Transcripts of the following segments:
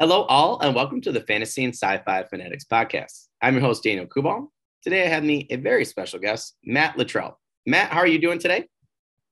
Hello, all, and welcome to the Fantasy and Sci-Fi Fanatics podcast. I'm your host, Daniel Kubal. Today, I have me a very special guest, Matt Luttrell. Matt, how are you doing today?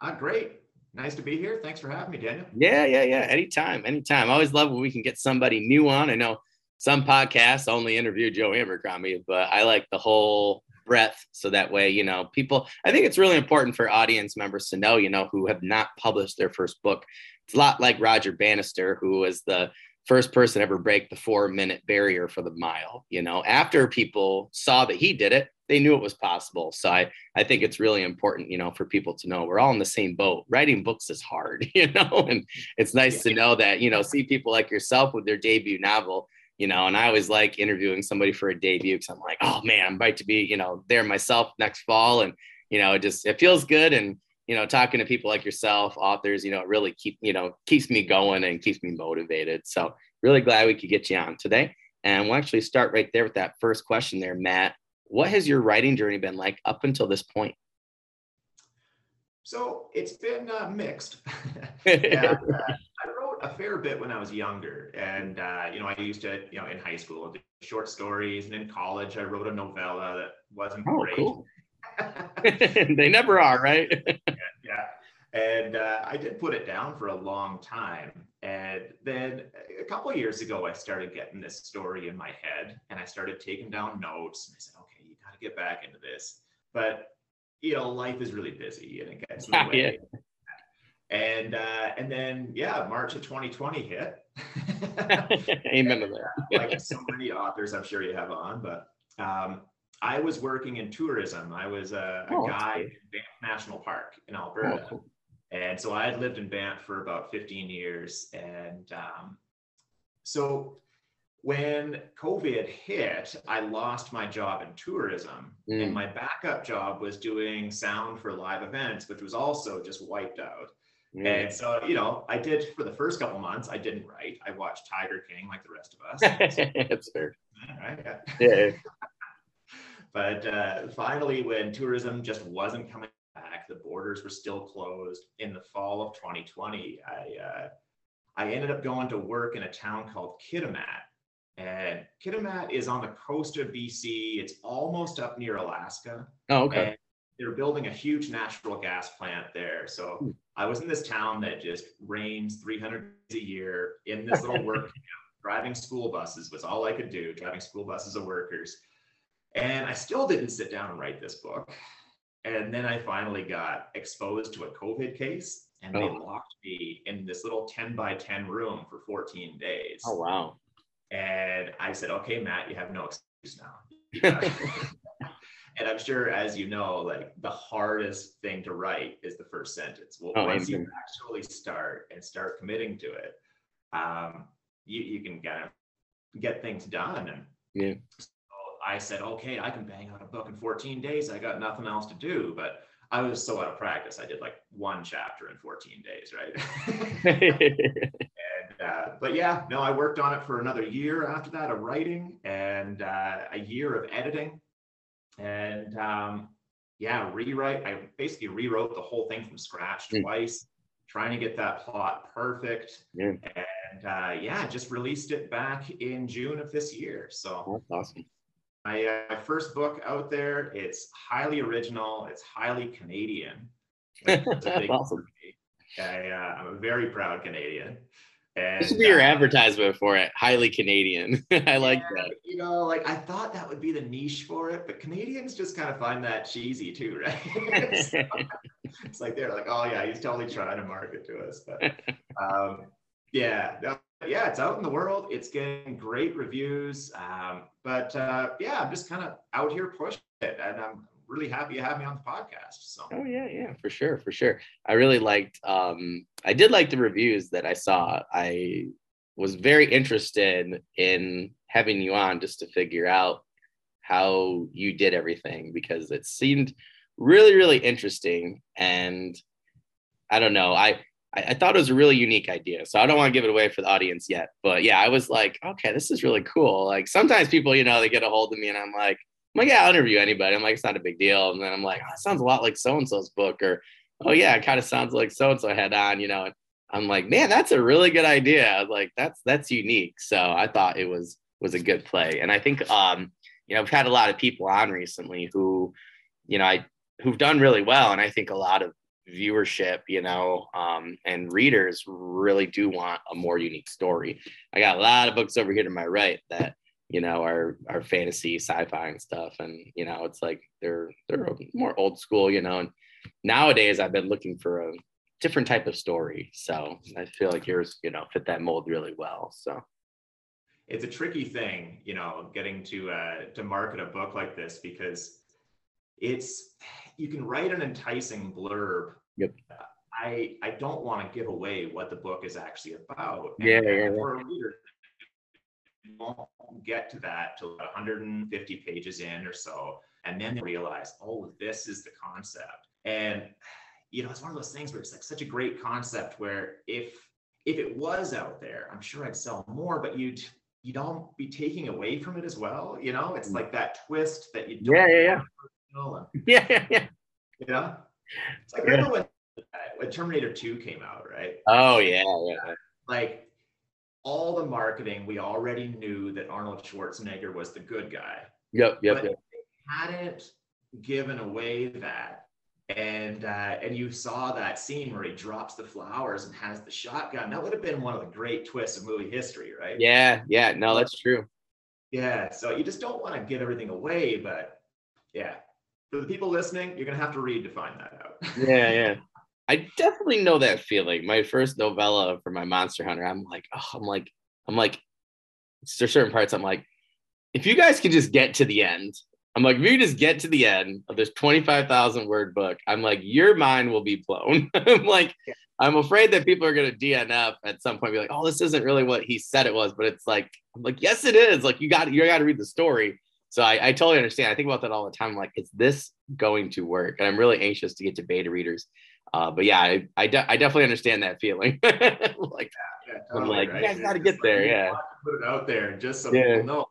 Uh, great. Nice to be here. Thanks for having me, Daniel. Yeah, yeah, yeah. Anytime, anytime. I always love when we can get somebody new on. I know some podcasts only interview Joe Abercrombie, but I like the whole breadth so that way, you know, people, I think it's really important for audience members to know, you know, who have not published their first book. It's a lot like Roger Bannister, who was the first person ever break the four minute barrier for the mile. You know, after people saw that he did it, they knew it was possible. So I, I think it's really important, you know, for people to know we're all in the same boat. Writing books is hard, you know, and it's nice yeah. to know that, you know, see people like yourself with their debut novel, you know, and I always like interviewing somebody for a debut because I'm like, oh man, I'm about to be, you know, there myself next fall. And, you know, it just, it feels good. And, you know, talking to people like yourself, authors, you know, it really keep, you know, keeps me going and keeps me motivated. So really glad we could get you on today. And we'll actually start right there with that first question there, Matt. What has your writing journey been like up until this point? So it's been uh, mixed. yeah, uh, I wrote a fair bit when I was younger, and uh, you know, I used to, you know, in high school, do short stories, and in college, I wrote a novella that wasn't oh, great. Cool. they never are, right? And uh, I did put it down for a long time. And then a couple years ago, I started getting this story in my head and I started taking down notes. And I said, okay, you got to get back into this. But, you know, life is really busy and it gets in the way. And uh, and then yeah, March of 2020 hit. Amen to that. like so many authors, I'm sure you have on, but um, I was working in tourism. I was a, a oh, guide in Banff National Park in Alberta. Oh, cool. And so I had lived in Banff for about 15 years. And um, so when COVID hit, I lost my job in tourism. Mm. And my backup job was doing sound for live events, which was also just wiped out. Mm. And so, you know, I did for the first couple months, I didn't write. I watched Tiger King like the rest of us. That's fair. Right? Yeah. yeah. but uh, finally, when tourism just wasn't coming. The borders were still closed. In the fall of 2020, I uh, I ended up going to work in a town called Kitimat. And Kitimat is on the coast of BC. It's almost up near Alaska. Oh, okay. And they're building a huge natural gas plant there. So hmm. I was in this town that just rains 300 days a year in this little work camp. Driving school buses was all I could do, driving school buses of workers. And I still didn't sit down and write this book. And then I finally got exposed to a COVID case and oh. they locked me in this little 10 by 10 room for 14 days. Oh, wow. And I said, okay, Matt, you have no excuse now. and I'm sure, as you know, like the hardest thing to write is the first sentence. Well, oh, once you actually start and start committing to it, um, you, you can kind of get things done. And yeah. I said, okay, I can bang out a book in 14 days. I got nothing else to do. But I was so out of practice. I did like one chapter in 14 days, right? and, uh, but yeah, no, I worked on it for another year after that of writing and uh, a year of editing. And um, yeah, rewrite. I basically rewrote the whole thing from scratch mm. twice, trying to get that plot perfect. Yeah. And uh, yeah, just released it back in June of this year. So that's awesome my uh, first book out there. It's highly original. It's highly Canadian. awesome. I, uh, I'm a very proud Canadian. And, this should be your uh, advertisement for it. Highly Canadian. I like that. You know, like I thought that would be the niche for it, but Canadians just kind of find that cheesy too, right? so, it's like they're like, oh yeah, he's totally trying to market to us. But um, yeah, no, yeah, it's out in the world. It's getting great reviews. Um, but uh, yeah, I'm just kind of out here pushing it, and I'm really happy to have me on the podcast. So. Oh yeah, yeah, for sure, for sure. I really liked. Um, I did like the reviews that I saw. I was very interested in having you on just to figure out how you did everything because it seemed really, really interesting. And I don't know. I I, I, thought it was a really unique idea. So I don't want to give it away for the audience yet. But yeah, I was like, okay, this is really cool. Like sometimes people, you know, they get a hold of me and I'm like, I'm like, yeah, I'll interview anybody. I'm like, it's not a big deal. And then I'm like, oh, it sounds a lot like so and so's book, or oh yeah, it kind of sounds like so and so had on, you know. And I'm like, man, that's a really good idea. Like that's that's unique. So I thought it was was a good play. And I think um, you know, we've had a lot of people on recently who, you know, I who've done really well. And I think a lot of viewership, you know, um, and readers really do want a more unique story. I got a lot of books over here to my right that you know are are fantasy, sci-fi, and stuff, and you know, it's like they're they're more old school, you know. And nowadays, I've been looking for a different type of story, so I feel like yours, you know, fit that mold really well. So it's a tricky thing, you know, getting to uh, to market a book like this because it's you can write an enticing blurb. Yep. I I don't want to give away what the book is actually about. And yeah, yeah, For a reader, you won't get to that till 150 pages in or so, and then they realize, oh, this is the concept. And you know, it's one of those things where it's like such a great concept where if if it was out there, I'm sure I'd sell more, but you'd you don't be taking away from it as well. You know, it's mm. like that twist that you don't yeah, yeah, yeah. Yeah, yeah, yeah. You know? It's like remember when, when Terminator 2 came out, right? Oh yeah, yeah. Like all the marketing, we already knew that Arnold Schwarzenegger was the good guy. Yep, yep, yep. hadn't given away that and uh, and you saw that scene where he drops the flowers and has the shotgun. That would have been one of the great twists of movie history, right? Yeah, yeah, no, that's true. Yeah, so you just don't want to give everything away, but yeah, for the people listening, you're gonna have to read to find that out. yeah, yeah. I definitely know that feeling. My first novella for my Monster Hunter, I'm like, oh, I'm like, I'm like, there's certain parts I'm like, if you guys can just get to the end, I'm like, if you just get to the end of this 25,000 word book, I'm like, your mind will be blown. I'm like, yeah. I'm afraid that people are going to DNF at some point, be like, oh, this isn't really what he said it was. But it's like, I'm like, yes, it is. Like, you got, you got to read the story. So I, I totally understand. I think about that all the time. I'm like, is this going to work? And I'm really anxious to get to beta readers. Uh, but yeah, I, I, de- I, definitely understand that feeling. like, yeah, yeah, totally, I'm like, right? you guys got to get there. yeah. Put it out there just so yeah. people know.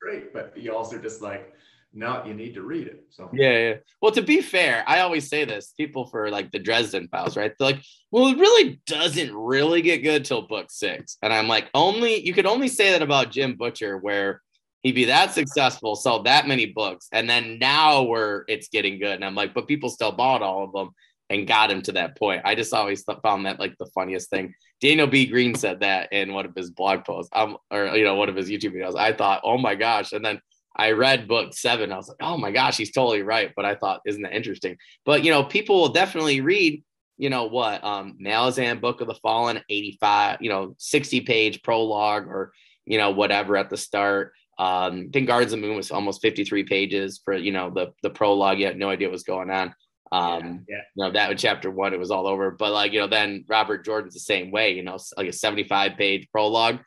Great. But you also just like, now you need to read it. So yeah, yeah. Well, to be fair, I always say this: people for like the Dresden Files, right? They're like, well, it really doesn't really get good till book six, and I'm like, only you could only say that about Jim Butcher, where he'd be that successful, sell that many books, and then now where it's getting good, and I'm like, but people still bought all of them and got him to that point. I just always found that like the funniest thing. Daniel B. Greene said that in one of his blog posts, um, or you know, one of his YouTube videos. I thought, oh my gosh, and then I read book seven. I was like, oh my gosh, he's totally right. But I thought, isn't that interesting? But you know, people will definitely read, you know, what um Malazan Book of the Fallen, 85, you know, 60 page prologue or you know, whatever at the start. Um, I think Gardens of the Moon was almost 53 pages for you know the the prologue. You had no idea what was going on. Um, yeah, yeah. you know, that was chapter one, it was all over. But like, you know, then Robert Jordan's the same way, you know, like a 75 page prologue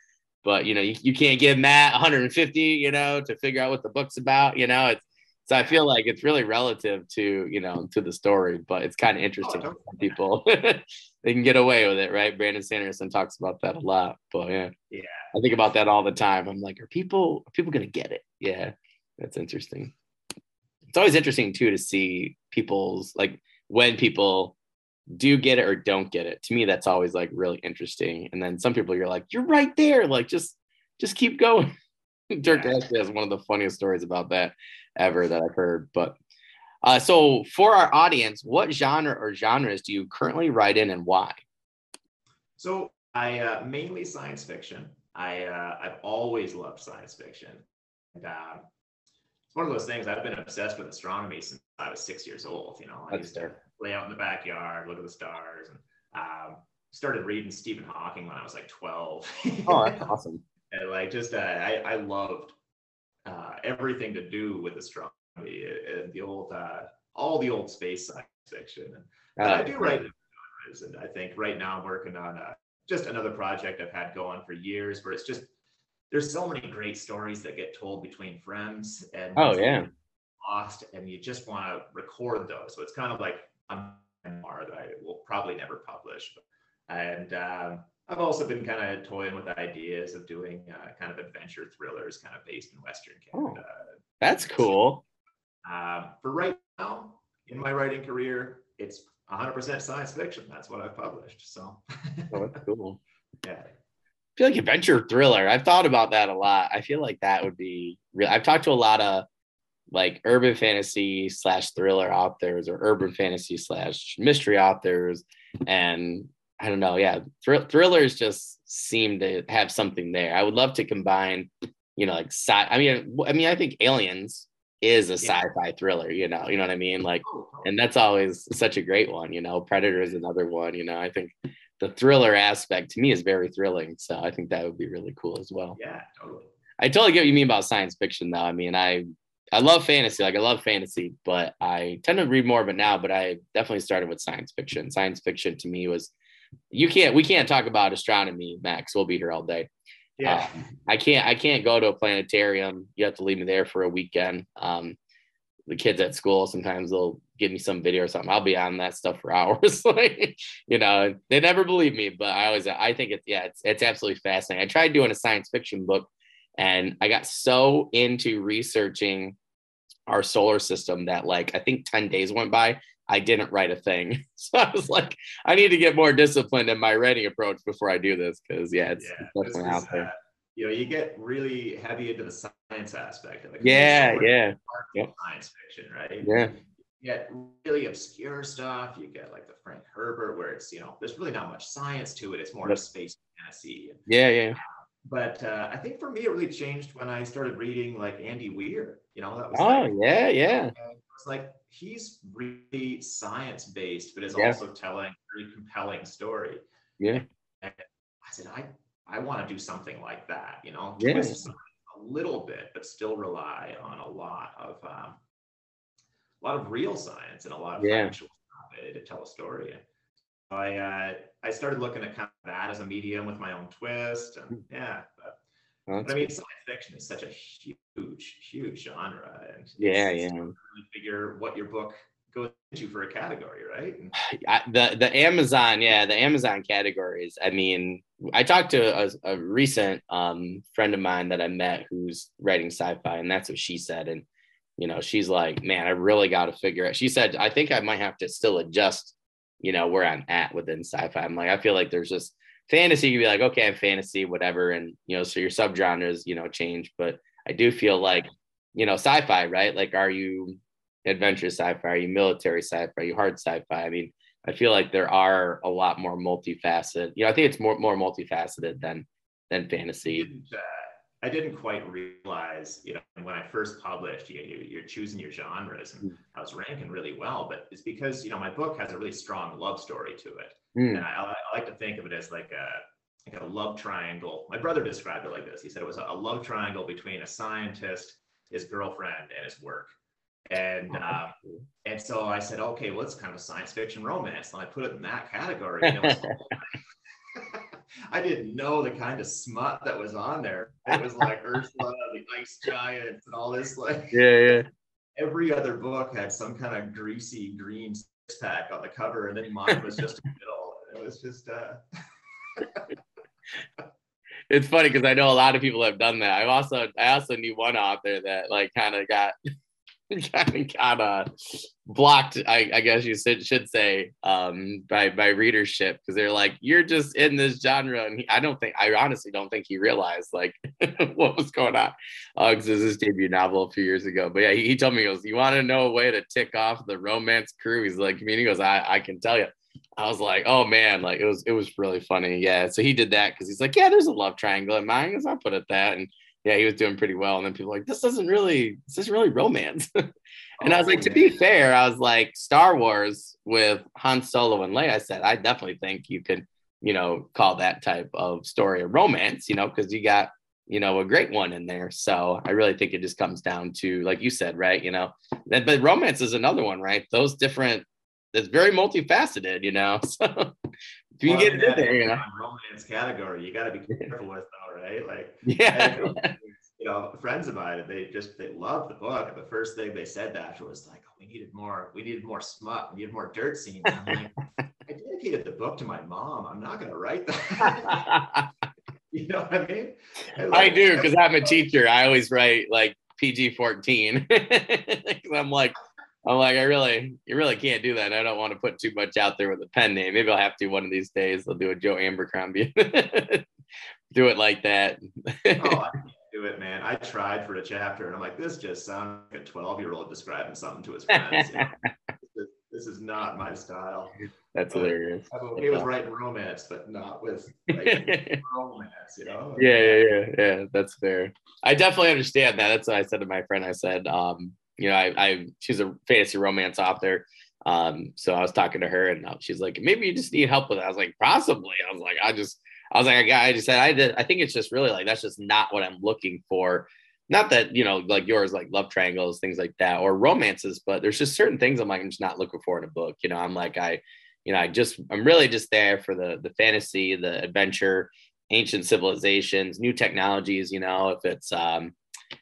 but you know you, you can't give matt 150 you know to figure out what the book's about you know it's so i feel like it's really relative to you know to the story but it's kind of oh, interesting oh, people they can get away with it right brandon sanderson talks about that a lot but yeah yeah i think about that all the time i'm like are people are people gonna get it yeah that's interesting it's always interesting too to see people's like when people do get it or don't get it. To me, that's always like really interesting. And then some people you're like, you're right there. Like just just keep going. Dirk yeah. has one of the funniest stories about that ever that I've heard. But uh, so for our audience, what genre or genres do you currently write in and why? So I uh, mainly science fiction. I uh, I've always loved science fiction. And uh, it's one of those things I've been obsessed with astronomy since I was six years old. You know, I used to lay out in the backyard, look at the stars, and um, started reading Stephen Hawking when I was like 12. oh, that's awesome. and like just uh, I, I loved uh, everything to do with astronomy and the old uh, all the old space science fiction. And I do write and I think right now I'm working on uh, just another project I've had going for years where it's just there's so many great stories that get told between friends and oh yeah lost and you just want to record those so it's kind of like a memoir that I will probably never publish. And um, I've also been kind of toying with ideas of doing uh, kind of adventure thrillers, kind of based in Western oh, Canada. Oh, that's cool. Um, for right now, in my writing career, it's 100% science fiction. That's what I've published. So, oh, that's cool. yeah. I feel like adventure thriller. I've thought about that a lot. I feel like that would be real. I've talked to a lot of like urban fantasy slash thriller authors or urban fantasy slash mystery authors. And I don't know. Yeah. Thr- thrillers just seem to have something there. I would love to combine, you know, like sci. I mean, I mean, I think aliens is a sci-fi thriller, you know, you know what I mean? Like, oh, and that's always such a great one, you know, Predator is another one, you know, I think the thriller aspect to me is very thrilling. So I think that would be really cool as well. Yeah, totally. I totally get what you mean about science fiction though. I mean, I I love fantasy, like I love fantasy, but I tend to read more of it now, but I definitely started with science fiction. Science fiction to me was you can't we can't talk about astronomy, Max. We'll be here all day. Yeah. Um, I can't I can't go to a planetarium. You have to leave me there for a weekend. Um, the kids at school sometimes they'll give me some video or something. I'll be on that stuff for hours. like, you know, they never believe me, but I always I think it's yeah, it's it's absolutely fascinating. I tried doing a science fiction book and I got so into researching our solar system that like I think 10 days went by I didn't write a thing. So I was like, I need to get more disciplined in my writing approach before I do this because yeah, it's, yeah, it's definitely out there. Uh, you know, you get really heavy into the science aspect of it. Yeah, yeah. Yep. Science fiction, right? Yeah. You get really obscure stuff. You get like the Frank Herbert, where it's you know, there's really not much science to it. It's more yep. of space fantasy. Yeah, yeah. but uh, I think for me, it really changed when I started reading like Andy Weir. You know, that was oh like, yeah, yeah. It's like he's really science based, but is yeah. also telling a very compelling story. Yeah. And I said, I, I want to do something like that, you know, yeah. a little bit, but still rely on a lot of, um, a lot of real science and a lot of yeah. factual to tell a story. I, uh, I started looking at kind of that as a medium with my own twist and hmm. yeah, but, but I mean, science fiction is such a huge, huge genre. And yeah, yeah. Really figure what your book goes into for a category, right? I, the the Amazon, yeah, the Amazon categories. I mean, I talked to a, a recent um, friend of mine that I met who's writing sci-fi, and that's what she said. And you know, she's like, "Man, I really got to figure out." She said, "I think I might have to still adjust." You know where I'm at within sci-fi. I'm like, I feel like there's just fantasy. You can be like, okay, I'm fantasy, whatever, and you know, so your subgenres, you know, change. But I do feel like, you know, sci-fi, right? Like, are you adventure sci-fi? Are you military sci-fi? Are you hard sci-fi? I mean, I feel like there are a lot more multifaceted. You know, I think it's more more multifaceted than than fantasy. I didn't, quite realize, you know, when I first published, you, you, are choosing your genres, and mm. I was ranking really well. But it's because you know my book has a really strong love story to it, mm. and I, I like to think of it as like a like a love triangle. My brother described it like this. He said it was a love triangle between a scientist, his girlfriend, and his work. And oh, uh, and so I said, okay, well, it's kind of a science fiction romance. And I put it in that category. I didn't know the kind of smut that was on there. It was like Ursula, the ice giants, and all this. Like, yeah, yeah. Every other book had some kind of greasy green six pack on the cover, and then mine was just a middle. It was just. Uh... it's funny because I know a lot of people have done that. I also I also knew one author that like kind of got got uh, blocked. I, I guess you should, should say um, by by readership because they're like you're just in this genre, and he, I don't think I honestly don't think he realized like what was going on. Because uh, this his debut novel a few years ago. But yeah, he, he told me he goes, "You want to know a way to tick off the romance crew?" He's like, "I mean, he goes, I I can tell you." I was like, oh man, like it was it was really funny. Yeah. So he did that because he's like, yeah, there's a love triangle in mine. Because I put it that. And yeah, he was doing pretty well. And then people like, this doesn't really, this isn't really romance. and oh, I was like, to be fair, I was like, Star Wars with Han Solo and Leia. I said, I definitely think you could, you know, call that type of story a romance, you know, because you got, you know, a great one in there. So I really think it just comes down to, like you said, right? You know, that, but romance is another one, right? Those different that's very multifaceted, you know. So if you well, get in there, you know, romance category, you got to be careful with, though, right? Like, yeah, you know, friends of mine, they just they loved the book. And the first thing they said after was like, oh, "We needed more. We needed more smut. We needed more dirt scenes." I'm like, I dedicated the book to my mom. I'm not going to write that. you know what I mean? Like, I do because I'm a teacher. I always write like PG 14. I'm like, I'm like, I really, you really can't do that. I don't want to put too much out there with a pen name. Maybe I'll have to one of these days. I'll do a Joe Abercrombie. do it like that. oh, I can't do it, man. I tried for a chapter, and I'm like, this just sounds like a 12 year old describing something to his friends. You know? this is not my style. That's but hilarious. I'm okay with writing romance, but not with romance, you know? Yeah, yeah, yeah, yeah. That's fair. I definitely understand that. That's what I said to my friend. I said, um, you know, I, I she's a fantasy romance author. Um, so I was talking to her and she's like, maybe you just need help with it. I was like, possibly. I was like, I just, I was like, I, I just said, I did, I think it's just really like, that's just not what I'm looking for not that you know like yours like love triangles things like that or romances but there's just certain things i'm like i'm just not looking for in a book you know i'm like i you know i just i'm really just there for the the fantasy the adventure ancient civilizations new technologies you know if it's um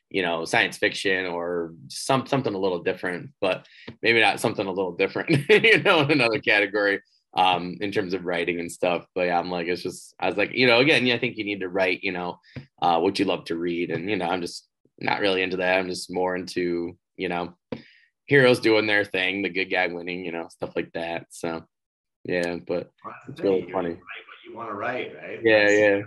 you know science fiction or some something a little different but maybe not something a little different you know in another category um in terms of writing and stuff but yeah i'm like it's just i was like you know again yeah, i think you need to write you know uh what you love to read and you know i'm just not really into that. I'm just more into, you know, heroes doing their thing, the good guy winning, you know, stuff like that. So yeah, but it's really funny. Write what you want to write, right? Yeah, That's, yeah.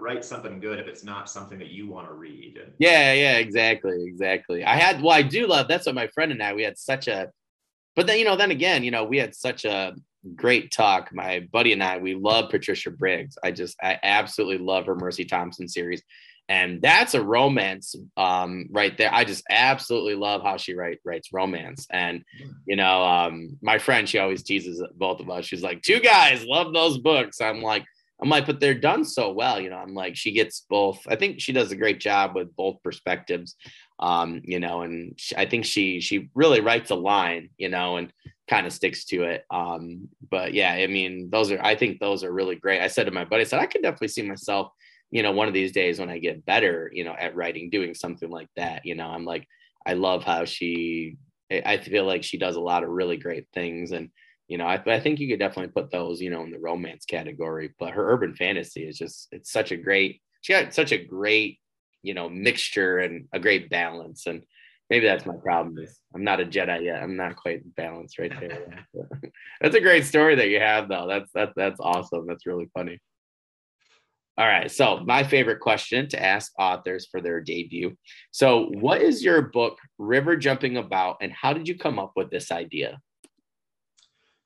Write something good if it's not something that you want to read. Yeah, yeah, exactly, exactly. I had well, I do love that's what my friend and I we had such a but then you know, then again, you know, we had such a great talk. My buddy and I, we love Patricia Briggs. I just I absolutely love her Mercy Thompson series and that's a romance um, right there. I just absolutely love how she write, writes romance. And you know, um, my friend, she always teases both of us. She's like, two guys love those books. I'm like, I'm like, but they're done so well. You know, I'm like, she gets both. I think she does a great job with both perspectives. Um, you know, and she, I think she she really writes a line. You know, and kind of sticks to it. Um, but yeah, I mean, those are I think those are really great. I said to my buddy, I said I could definitely see myself you know, one of these days when I get better, you know, at writing, doing something like that, you know, I'm like, I love how she, I feel like she does a lot of really great things. And, you know, I, I think you could definitely put those, you know, in the romance category, but her urban fantasy is just, it's such a great, she got such a great, you know, mixture and a great balance. And maybe that's my problem is I'm not a Jedi yet. I'm not quite balanced right there. that's a great story that you have though. That's, that's, that's awesome. That's really funny. All right. So, my favorite question to ask authors for their debut. So, what is your book, River Jumping About, and how did you come up with this idea?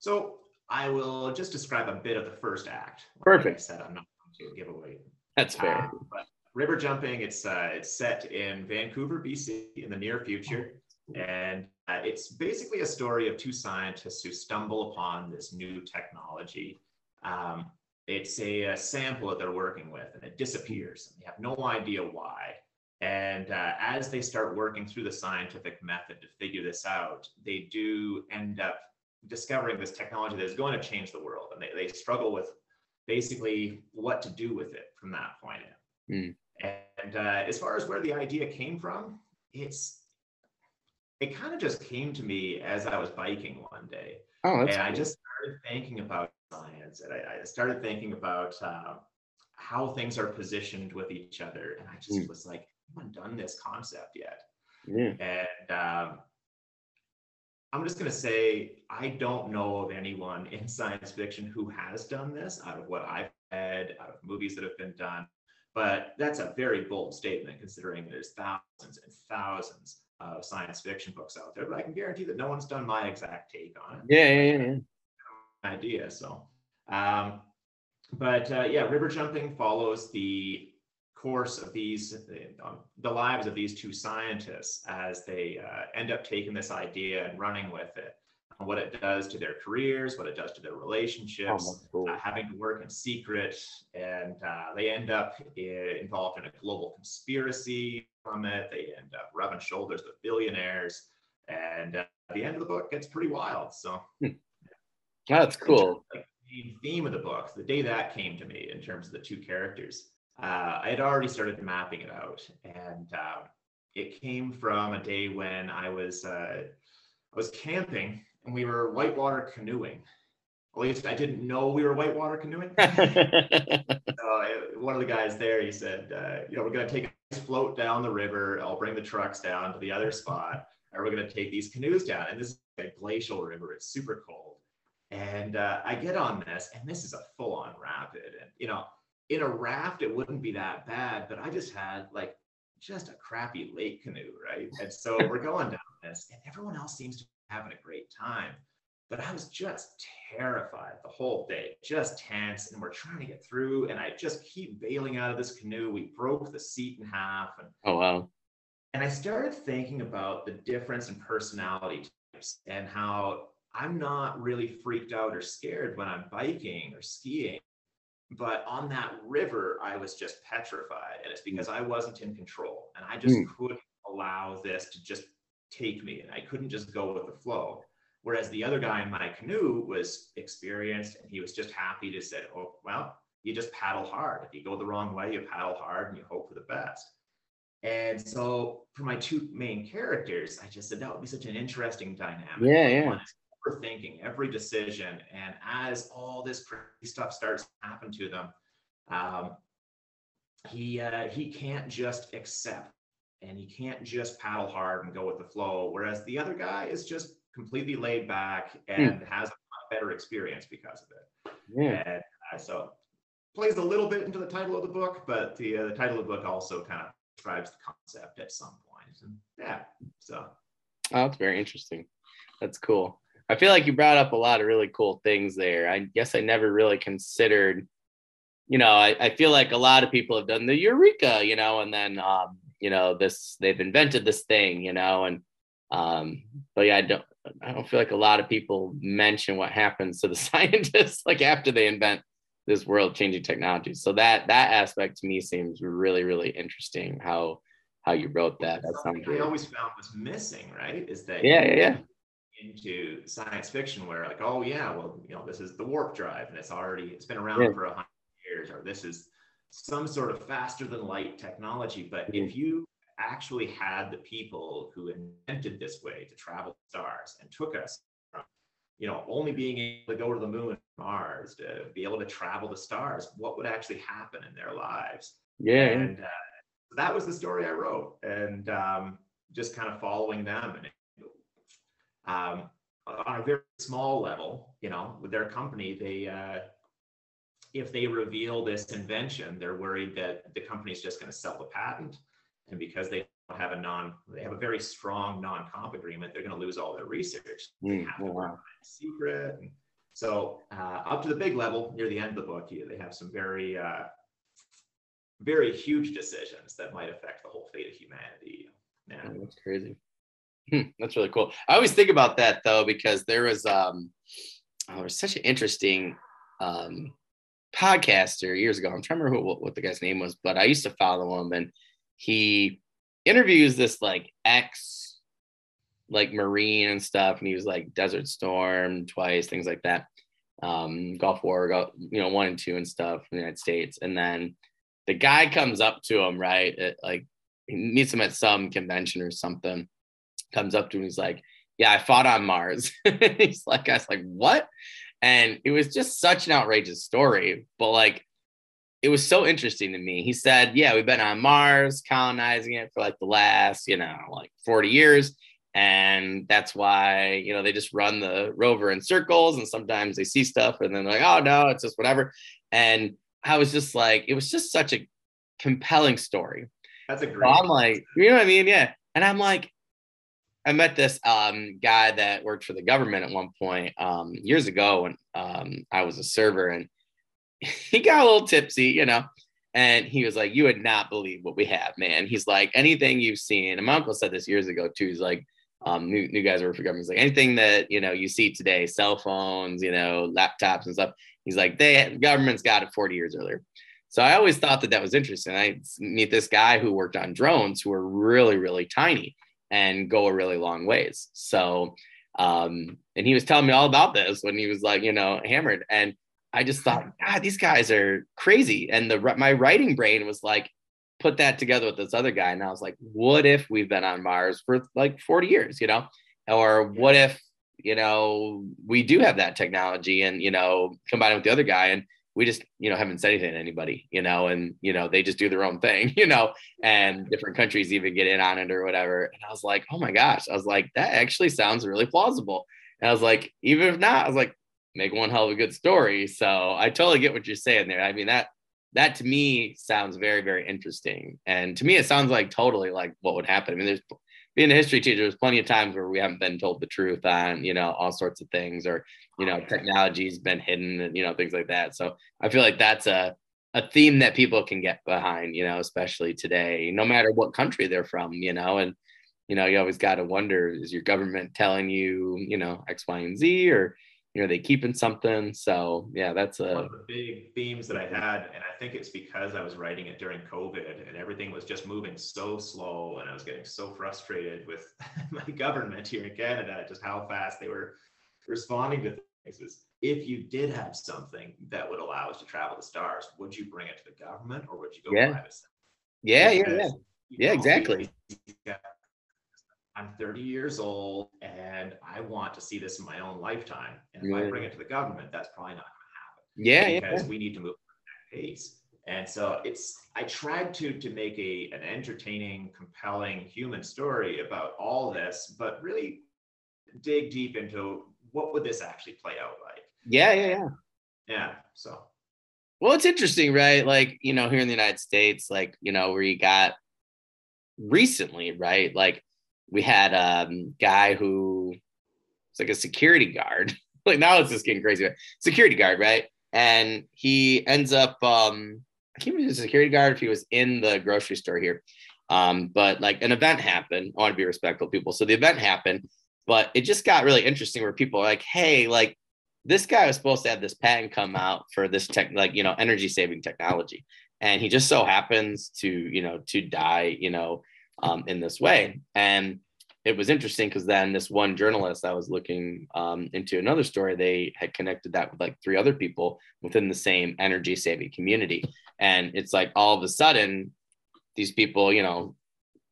So, I will just describe a bit of the first act. Perfect. Like I said I'm not going to give away. That's fair. But River Jumping, it's uh, it's set in Vancouver, BC, in the near future, and uh, it's basically a story of two scientists who stumble upon this new technology. Um, it's a, a, sample that they're working with and it disappears and they have no idea why and uh, as they start working through the scientific method to figure this out they do end up discovering this technology that is going to change the world and they, they struggle with basically what to do with it from that point in mm. and uh, as far as where the idea came from it's it kind of just came to me as i was biking one day oh, and cool. i just started thinking about science and I, I started thinking about uh, how things are positioned with each other. And I just mm. was like, I haven't done this concept yet. Yeah. And um, I'm just going to say, I don't know of anyone in science fiction who has done this out of what I've read, out of movies that have been done. But that's a very bold statement considering there's thousands and thousands of science fiction books out there. But I can guarantee that no one's done my exact take on it. Yeah, yeah, yeah idea. So, um, but uh, yeah, river jumping follows the course of these, uh, the lives of these two scientists as they uh, end up taking this idea and running with it. What it does to their careers, what it does to their relationships, oh, cool. uh, having to work in secret, and uh, they end up in, involved in a global conspiracy from it. They end up rubbing shoulders with billionaires, and uh, at the end of the book gets pretty wild. So. Hmm. That's cool. Like the theme of the book, the day that came to me in terms of the two characters, uh, I had already started mapping it out, and uh, it came from a day when I was uh, I was camping and we were whitewater canoeing. At least I didn't know we were whitewater canoeing. so, uh, one of the guys there, he said, uh, "You know, we're going to take a float down the river. I'll bring the trucks down to the other spot." And we're going to take these canoes down. And this is a glacial river. It's super cold. And uh, I get on this, and this is a full on rapid. And, you know, in a raft, it wouldn't be that bad, but I just had like just a crappy lake canoe, right? And so we're going down this, and everyone else seems to be having a great time. But I was just terrified the whole day, just tense. And we're trying to get through, and I just keep bailing out of this canoe. We broke the seat in half. And, oh, wow. And I started thinking about the difference in personality types and how I'm not really freaked out or scared when I'm biking or skiing. But on that river, I was just petrified. And it's because I wasn't in control and I just mm. couldn't allow this to just take me and I couldn't just go with the flow. Whereas the other guy in my canoe was experienced and he was just happy to say, oh, well, you just paddle hard. If you go the wrong way, you paddle hard and you hope for the best. And so for my two main characters, I just said that would be such an interesting dynamic. Yeah, yeah overthinking every decision. And as all this crazy stuff starts to happen to them, um, he uh, he can't just accept and he can't just paddle hard and go with the flow. Whereas the other guy is just completely laid back hmm. and mm. has a better experience because of it. Yeah. And uh, so plays a little bit into the title of the book, but the uh, the title of the book also kind of describes the concept at some point. And yeah, so. Oh, that's very interesting. That's cool. I feel like you brought up a lot of really cool things there. I guess I never really considered, you know, I, I feel like a lot of people have done the Eureka, you know, and then, um, you know, this, they've invented this thing, you know, and, um, but yeah, I don't, I don't feel like a lot of people mention what happens to the scientists like after they invent this world changing technology. So that, that aspect to me seems really, really interesting how, how you wrote that. That sounds I always found was missing, right? Is that yeah, yeah, yeah into science fiction where like oh yeah well you know this is the warp drive and it's already it's been around yeah. for a hundred years or this is some sort of faster than light technology but mm-hmm. if you actually had the people who invented this way to travel stars and took us from you know only being able to go to the moon and mars to be able to travel the stars what would actually happen in their lives yeah and uh, that was the story i wrote and um, just kind of following them and um, on a very small level, you know, with their company, they uh, if they reveal this invention, they're worried that the company's just going to sell the patent, and because they don't have a non, they have a very strong non-comp agreement, they're going to lose all their research. Mm, oh, wow. secret. And so uh, up to the big level, near the end of the book, they have some very uh, very huge decisions that might affect the whole fate of humanity. Yeah, oh, that's crazy. Hmm, that's really cool. I always think about that though because there was um oh, there was such an interesting um podcaster years ago. I'm trying to remember what, what the guy's name was, but I used to follow him and he interviews this like ex like marine and stuff and he was like desert storm twice things like that um gulf war you know one and two and stuff in the united states and then the guy comes up to him right at, like he meets him at some convention or something comes up to him. He's like, "Yeah, I fought on Mars." he's like, "I was like, what?" And it was just such an outrageous story, but like, it was so interesting to me. He said, "Yeah, we've been on Mars, colonizing it for like the last, you know, like 40 years." And that's why, you know, they just run the rover in circles and sometimes they see stuff and then they're like, oh no, it's just whatever. And I was just like, it was just such a compelling story. That's a great. So I'm like, you know what I mean? Yeah. And I'm like, I met this um, guy that worked for the government at one point um, years ago when um, I was a server, and he got a little tipsy, you know. And he was like, "You would not believe what we have, man." He's like, "Anything you've seen." And my uncle said this years ago too. He's like, um, "New new guys work for government." He's like, "Anything that you know you see today, cell phones, you know, laptops and stuff." He's like, "They government's got it 40 years earlier." So I always thought that that was interesting. I meet this guy who worked on drones who were really really tiny and go a really long ways. So, um, and he was telling me all about this when he was like, you know, hammered. And I just thought, God, these guys are crazy. And the my writing brain was like, put that together with this other guy. And I was like, what if we've been on Mars for like 40 years, you know? Or what if, you know, we do have that technology and, you know, combine it with the other guy and we just you know haven't said anything to anybody you know and you know they just do their own thing you know and different countries even get in on it or whatever. And i was like oh my gosh. I was like that actually sounds really plausible. And i was like even if not i was like make one hell of a good story. So i totally get what you're saying there. I mean that that to me sounds very very interesting. And to me it sounds like totally like what would happen. I mean there's being a history teacher, there's plenty of times where we haven't been told the truth on, you know, all sorts of things, or you know, technology's been hidden, and you know, things like that. So I feel like that's a a theme that people can get behind, you know, especially today, no matter what country they're from, you know, and you know, you always got to wonder: is your government telling you, you know, X, Y, and Z, or you know, they keeping something. So yeah, that's a one of the big themes that I had, and I think it's because I was writing it during COVID, and everything was just moving so slow, and I was getting so frustrated with my government here in Canada, just how fast they were responding to things. Is if you did have something that would allow us to travel the stars, would you bring it to the government, or would you go yeah. private? Yeah, yeah, yeah, yeah, exactly. I'm 30 years old and I want to see this in my own lifetime. And if yeah. I bring it to the government, that's probably not going to happen. Yeah, because yeah. we need to move at pace. And so it's I tried to to make a an entertaining, compelling human story about all this, but really dig deep into what would this actually play out like. Yeah, yeah, yeah. Yeah. So well, it's interesting, right? Like, you know, here in the United States, like, you know, where you got recently, right? Like we had a um, guy who was like a security guard. like now it's just getting crazy. Security guard, right? And he ends up um I can't remember a security guard if he was in the grocery store here. Um, but like an event happened. I want to be respectful people. So the event happened, but it just got really interesting where people are like, hey, like this guy was supposed to have this patent come out for this tech, like, you know, energy saving technology. And he just so happens to, you know, to die, you know, um, in this way. And it was interesting because then this one journalist I was looking um, into another story, they had connected that with like three other people within the same energy saving community. And it's like all of a sudden, these people, you know,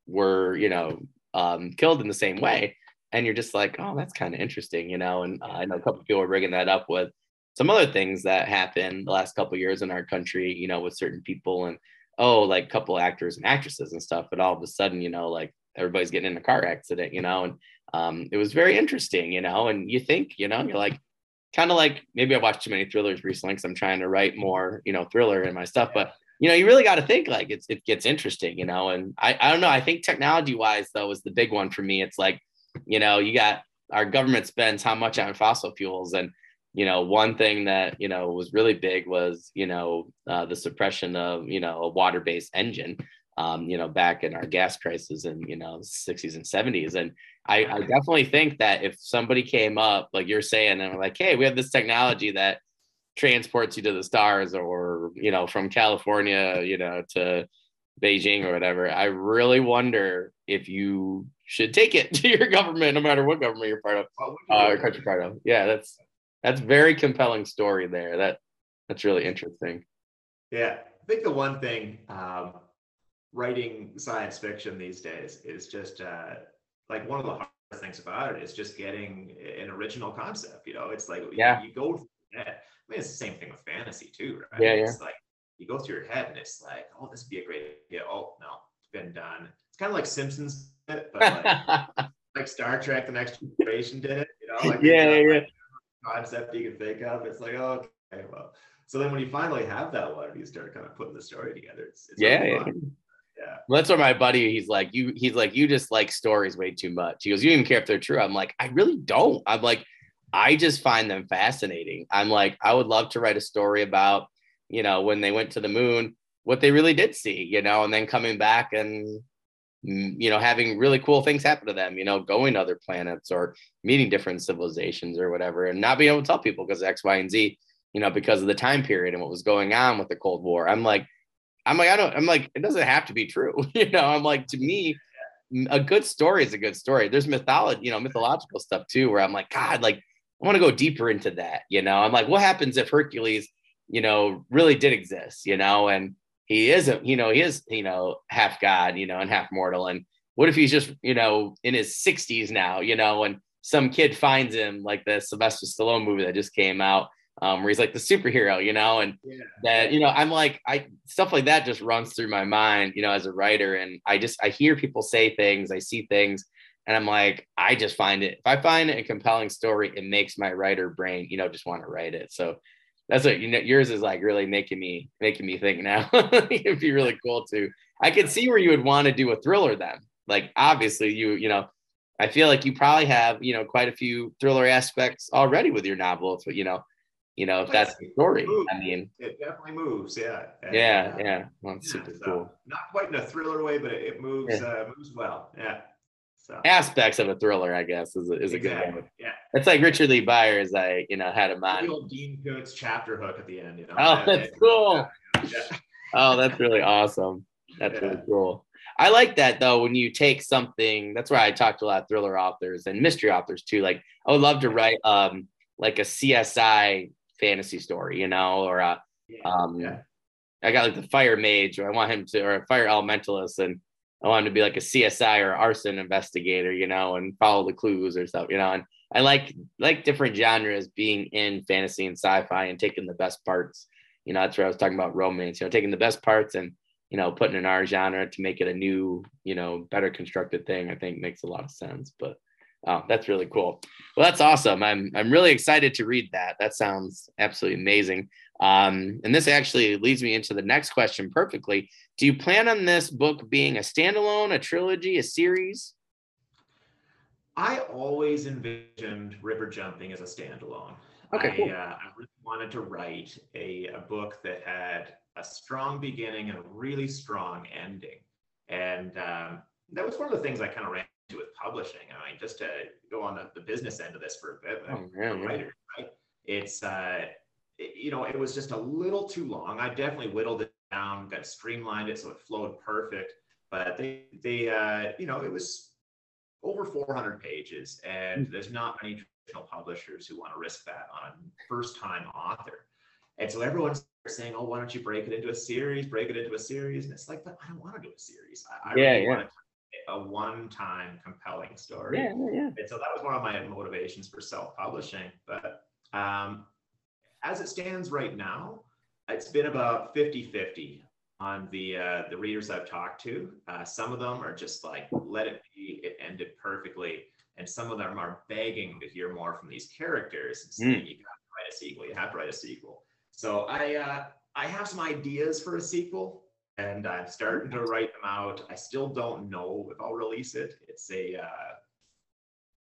were, you know, um, killed in the same way. And you're just like, oh, that's kind of interesting, you know. And uh, I know a couple people were bringing that up with some other things that happened the last couple years in our country, you know, with certain people and oh, like couple actors and actresses and stuff. But all of a sudden, you know, like everybody's getting in a car accident, you know, and um, it was very interesting, you know, and you think, you know, you're like, kind of like maybe I watched too many thrillers recently because I'm trying to write more, you know, thriller in my stuff, but you know, you really got to think like it's it gets interesting, you know, and I I don't know, I think technology wise though is the big one for me. It's like, you know, you got our government spends how much on fossil fuels and you know, one thing that, you know, was really big was, you know, uh, the suppression of, you know, a water based engine, um, you know, back in our gas crisis in, you know, 60s and 70s. And I, I definitely think that if somebody came up, like you're saying, and we're like, hey, we have this technology that transports you to the stars or, you know, from California, you know, to Beijing or whatever, I really wonder if you should take it to your government, no matter what government you're part of, uh, country part of. Yeah, that's that's very compelling story there. That that's really interesting. Yeah, I think the one thing um, writing science fiction these days is just uh, like one of the hardest things about it is just getting an original concept. You know, it's like yeah. you, you go. I mean, it's the same thing with fantasy too, right? Yeah, yeah. It's like you go through your head and it's like, oh, this would be a great idea. Oh no, it's been done. It's kind of like Simpsons, but like, like Star Trek: The Next Generation did it. You know, like yeah, yeah, yeah concept you can think of. It's like, oh, okay, well. So then when you finally have that one, you start kind of putting the story together. It's, it's yeah, yeah. That's where my buddy, he's like, you, he's like, you just like stories way too much. He goes, you even care if they're true. I'm like, I really don't. I'm like, I just find them fascinating. I'm like, I would love to write a story about, you know, when they went to the moon, what they really did see, you know, and then coming back and mm, you know, having really cool things happen to them, you know, going to other planets or meeting different civilizations or whatever, and not being able to tell people because X, Y, and Z, you know, because of the time period and what was going on with the Cold War. I'm like, I'm like, I don't, I'm like, it doesn't have to be true. you know, I'm like, to me, a good story is a good story. There's mythology, you know, mythological stuff too, where I'm like, God, like, I want to go deeper into that. You know, I'm like, what happens if Hercules, you know, really did exist, you know, and he is a you know he is you know half god you know and half mortal and what if he's just you know in his 60s now you know and some kid finds him like the Sylvester Stallone movie that just came out um, where he's like the superhero, you know, and yeah. that, you know, I'm like, I stuff like that just runs through my mind, you know, as a writer. And I just, I hear people say things, I see things, and I'm like, I just find it, if I find it a compelling story, it makes my writer brain, you know, just want to write it. So that's what, you know, yours is like really making me, making me think now. It'd be really cool to, I could see where you would want to do a thriller then. Like, obviously, you, you know, I feel like you probably have, you know, quite a few thriller aspects already with your novel. But, you know, you know, if that's the story. I mean, it definitely moves. Yeah. And, yeah. Uh, yeah. Well, yeah, super so cool. Not quite in a thriller way, but it, moves, yeah. uh, moves well. Yeah. So aspects of a thriller, I guess, is a, is exactly. a good one. Yeah. It's like Richard Lee Byers. I, you know, had a on. The old Dean Koontz chapter hook at the end, you know. Oh, that's cool. Yeah. oh, that's really awesome. That's really cool. I like that though when you take something. That's where I talked to a lot of thriller authors and mystery authors too. Like I would love to write um like a CSI fantasy story, you know, or a yeah, um yeah. I got like the fire mage, or I want him to, or a fire elementalist, and I want him to be like a CSI or arson investigator, you know, and follow the clues or stuff, you know. And I like like different genres being in fantasy and sci-fi and taking the best parts. You know, that's where I was talking about romance, you know, taking the best parts and you know, putting in our genre to make it a new, you know, better constructed thing, I think makes a lot of sense. But oh, that's really cool. Well, that's awesome. I'm I'm really excited to read that. That sounds absolutely amazing. Um, and this actually leads me into the next question perfectly. Do you plan on this book being a standalone, a trilogy, a series? I always envisioned river jumping as a standalone. Okay, I, cool. uh, I really wanted to write a, a book that had a strong beginning and a really strong ending. And um, that was one of the things I kind of ran into with publishing. I mean, just to go on the, the business end of this for a bit, oh, yeah, yeah. writer, right? It's, uh, it, you know, it was just a little too long. I definitely whittled it down, got streamlined it so it flowed perfect. But they, they, uh, you know, it was over 400 pages, and mm-hmm. there's not many traditional publishers who want to risk that on a first-time author. And so everyone's saying, "Oh, why don't you break it into a series? Break it into a series?" And it's like, but I don't want to do a series. I, I yeah, really yeah. want a one-time compelling story. Yeah, yeah. And so that was one of my motivations for self-publishing. But um, as it stands right now, it's been about 50-50 on the uh, the readers I've talked to. Uh, some of them are just like, "Let it be. It ended perfectly." And some of them are begging to hear more from these characters and saying, mm. "You got to write a sequel. You have to write a sequel." So I uh, I have some ideas for a sequel, and I'm starting to write them out. I still don't know if I'll release it. It's a uh,